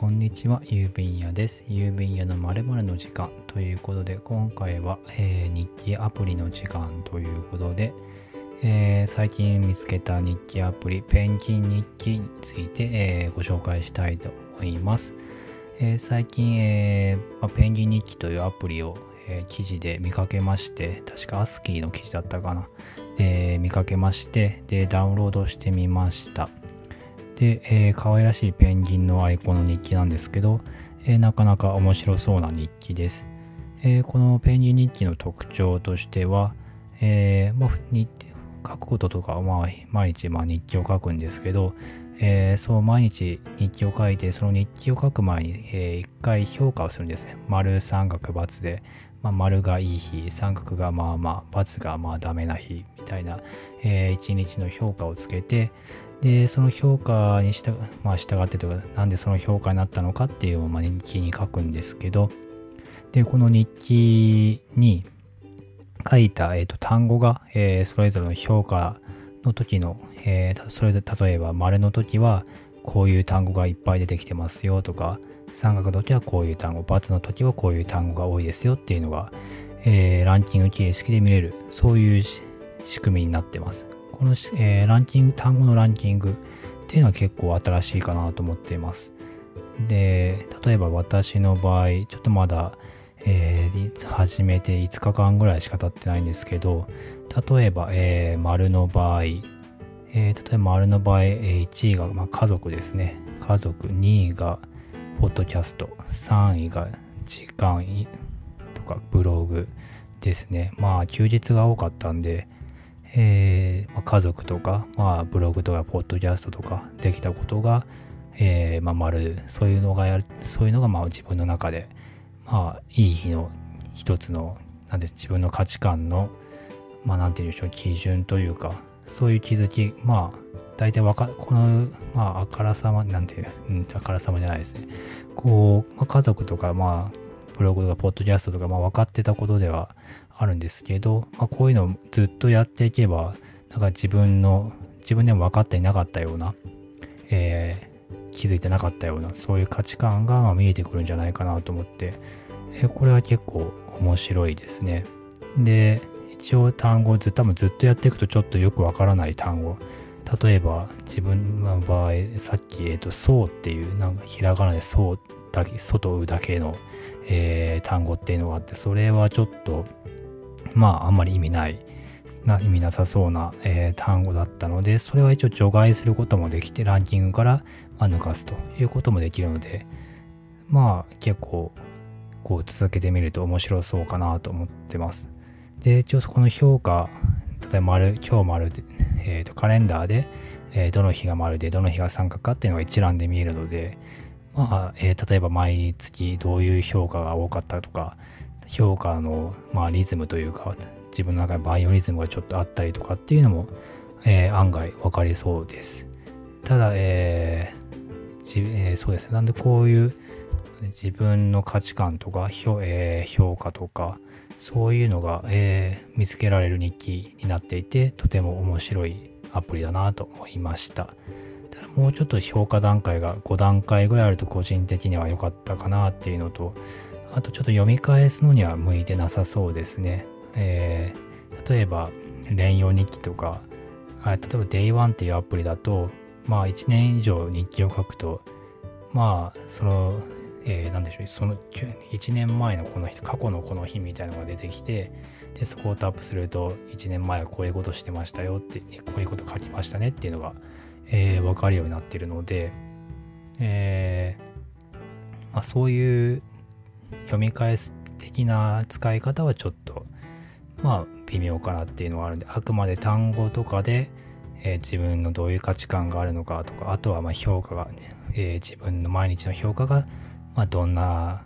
こんにちは、郵便屋です。郵便屋のまるの時間ということで、今回は、えー、日記アプリの時間ということで、えー、最近見つけた日記アプリ、ペンギン日記について、えー、ご紹介したいと思います。え最近、えまペンギン日記というアプリを、え記事で見かけまして、確かアスキーの記事だったかな。で、見かけまして、で、ダウンロードしてみました。で、えー、可愛らしいペンギンのアイコンの日記なんですけど、えー、なかなか面白そうな日記です。えー、このペンギン日記の特徴としては、えーまあ、書くこととか、まあ、毎日まあ日記を書くんですけど、えー、そう毎日日記を書いて、その日記を書く前に、えー、一回評価をするんですね。丸、三角、×で、まあ、丸がいい日、三角がまあまあ、×がまあダメな日みたいな、えー、一日の評価をつけて、で、その評価にしたまあ、従ってとか、なんでその評価になったのかっていうのを、まあ、日記に書くんですけど、で、この日記に書いた、えーと、単語が、えー、それぞれの評価の時の、えー、それで例えば、丸の時は、こういう単語がいっぱい出てきてますよとか、三角の時はこういう単語、×の時はこういう単語が多いですよっていうのが、えー、ランキング形式で見れる、そういう仕組みになってます。この、えー、ランキング、単語のランキングっていうのは結構新しいかなと思っています。で、例えば私の場合、ちょっとまだ、えー、始めて5日間ぐらいしか経ってないんですけど、例えば、えー、丸の場合、えー、例えば丸の場合、えー、1位が、まあ、家族ですね。家族、2位が、ポッドキャスト、3位が、時間とか、ブログですね。まあ、休日が多かったんで、えー、まあ、家族とか、まあ、ブログとかポッドキャストとかできたことが、えー、まあ、丸そういうのがやるそういうのがまあ自分の中でまあいい日の一つのなんで自分の価値観のまあなんて言うんでしょう基準というかそういう気づきまあ大体わかこのまああからさまなんていう、うん、あからさまじゃないですね。こう、まあ、家族とかまあブログとかポッドキャストとかまあ分かってたことではあるんですけど、まあ、こういうのをずっとやっていけば、なんか自分の、自分でも分かっていなかったような、えー、気づいてなかったような、そういう価値観がま見えてくるんじゃないかなと思って、えー、これは結構面白いですね。で、一応単語ず多分ずっとやっていくとちょっとよくわからない単語。例えば自分の場合、さっき、えっ、ー、と、そうっていう、なんかひらがなでそうだけ、外だけの、えー、単語っていうのがあって、それはちょっと、まあ、あんまり意味ない、な意味なさそうな、えー、単語だったので、それは一応除外することもできて、ランキングから、ま抜かすということもできるので、まあ、結構、こう続けてみると面白そうかなと思ってます。で、一応そこの評価、例えば、今日丸で、えー、とカレンダーで、えー、どの日が丸でどの日が三角かっていうのが一覧で見えるので、まあ、えー、例えば毎月どういう評価が多かったとか、評価の、まあ、リズムというか自分の中でバイオリズムがちょっとあったりとかっていうのも、えー、案外分かりそうです。ただ、えーえ、そうですね。なんでこういう自分の価値観とか評,、え、評価とかそういうのが、えー、見つけられる日記になっていてとても面白いアプリだなと思いました。ただもうちょっと評価段階が5段階ぐらいあると個人的には良かったかなっていうのとあとちょっと読み返すのには向いてなさそうですね。えー、例えば、連用日記とか、あ例えば Day1 っていうアプリだと、まあ1年以上日記を書くと、まあその、えー、なんでしょう、その1年前のこの日、過去のこの日みたいなのが出てきて、で、そこをタップすると、1年前はこういうことしてましたよって、こういうこと書きましたねっていうのが、えー、分かるようになってるので、えー、まあそういう読み返す的な使い方はちょっとまあ微妙かなっていうのはあるんであくまで単語とかで、えー、自分のどういう価値観があるのかとかあとはまあ評価が、えー、自分の毎日の評価が、まあ、どんな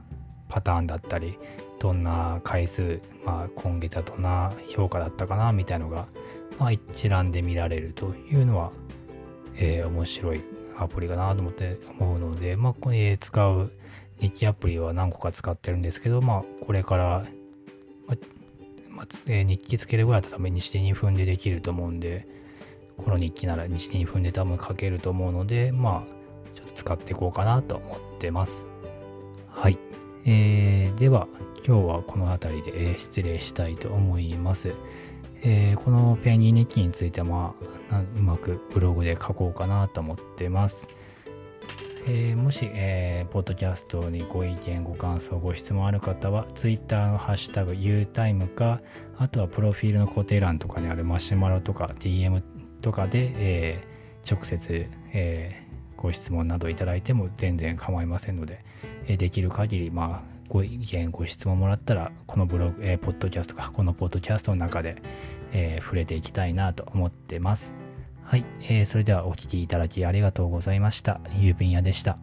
パターンだったりどんな回数、まあ、今月はどんな評価だったかなみたいのが、まあ、一覧で見られるというのは、えー、面白いアプリかなと思って思うので、まあ、これ使う日記アプリは何個か使ってるんですけど、まあ、これから、ままえ、日記つけるぐらいだったら多分日2分でできると思うんで、この日記なら日2分で多分書けると思うので、まあ、ちょっと使っていこうかなと思ってます。はい。えー、では、今日はこの辺りで、えー、失礼したいと思います。えー、このペンギン日記については、まあ、うまくブログで書こうかなと思ってます。えー、もし、えー、ポッドキャストにご意見、ご感想、ご質問ある方は、Twitter のハッシュタグ Utime か、あとはプロフィールの固定欄とかにあるマシュマロとか DM とかで、えー、直接、えー、ご質問などいただいても全然構いませんので、えー、できる限り、まあ、ご意見、ご質問もらったら、このブログ、えー、ポッドキャストか、このポッドキャストの中で、えー、触れていきたいなと思ってます。はい、えー、それではお聴きいただきありがとうございました。郵便屋でした。